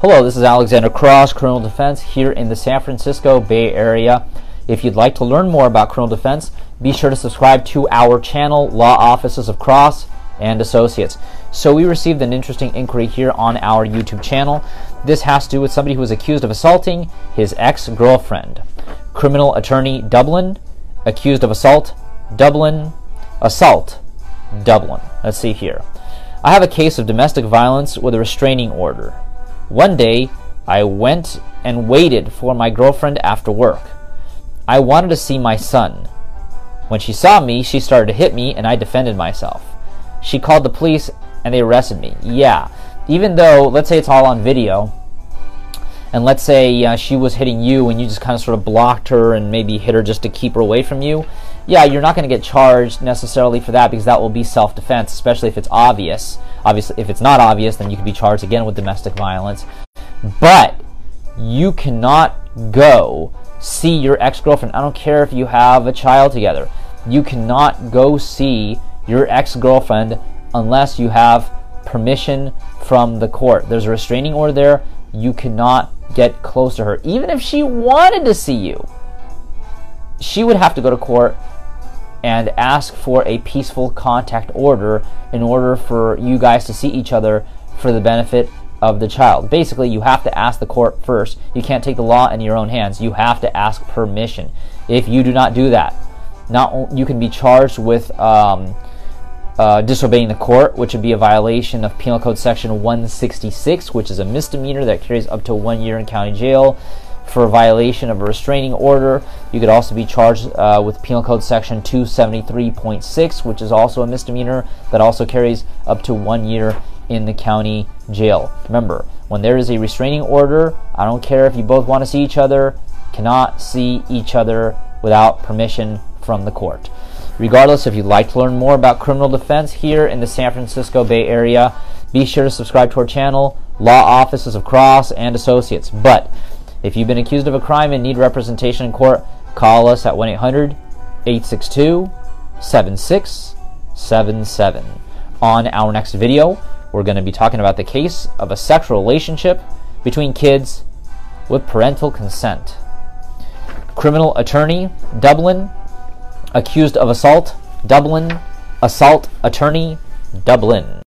Hello, this is Alexander Cross, Criminal Defense, here in the San Francisco Bay Area. If you'd like to learn more about criminal defense, be sure to subscribe to our channel, Law Offices of Cross and Associates. So, we received an interesting inquiry here on our YouTube channel. This has to do with somebody who was accused of assaulting his ex girlfriend. Criminal attorney Dublin, accused of assault, Dublin, assault, Dublin. Let's see here. I have a case of domestic violence with a restraining order. One day, I went and waited for my girlfriend after work. I wanted to see my son. When she saw me, she started to hit me, and I defended myself. She called the police, and they arrested me. Yeah, even though, let's say it's all on video, and let's say uh, she was hitting you and you just kind of sort of blocked her and maybe hit her just to keep her away from you, yeah, you're not going to get charged necessarily for that because that will be self defense, especially if it's obvious. Obviously, if it's not obvious, then you could be charged again with domestic violence. But you cannot go see your ex girlfriend. I don't care if you have a child together. You cannot go see your ex girlfriend unless you have permission from the court. There's a restraining order there. You cannot get close to her. Even if she wanted to see you, she would have to go to court and ask for a peaceful contact order in order for you guys to see each other for the benefit of the child. Basically, you have to ask the court first. You can't take the law in your own hands. You have to ask permission. If you do not do that, not you can be charged with um, uh, disobeying the court, which would be a violation of Penal Code Section 166, which is a misdemeanor that carries up to one year in county jail for a violation of a restraining order. You could also be charged uh, with Penal Code Section 273.6, which is also a misdemeanor that also carries up to one year in the county jail. Remember, when there is a restraining order, I don't care if you both want to see each other, cannot see each other without permission from the court. Regardless, if you'd like to learn more about criminal defense here in the San Francisco Bay Area, be sure to subscribe to our channel, Law Offices of Cross and Associates. But if you've been accused of a crime and need representation in court, call us at 1 800 862 7677. On our next video, we're going to be talking about the case of a sexual relationship between kids with parental consent. Criminal attorney, Dublin, accused of assault, Dublin, assault attorney, Dublin.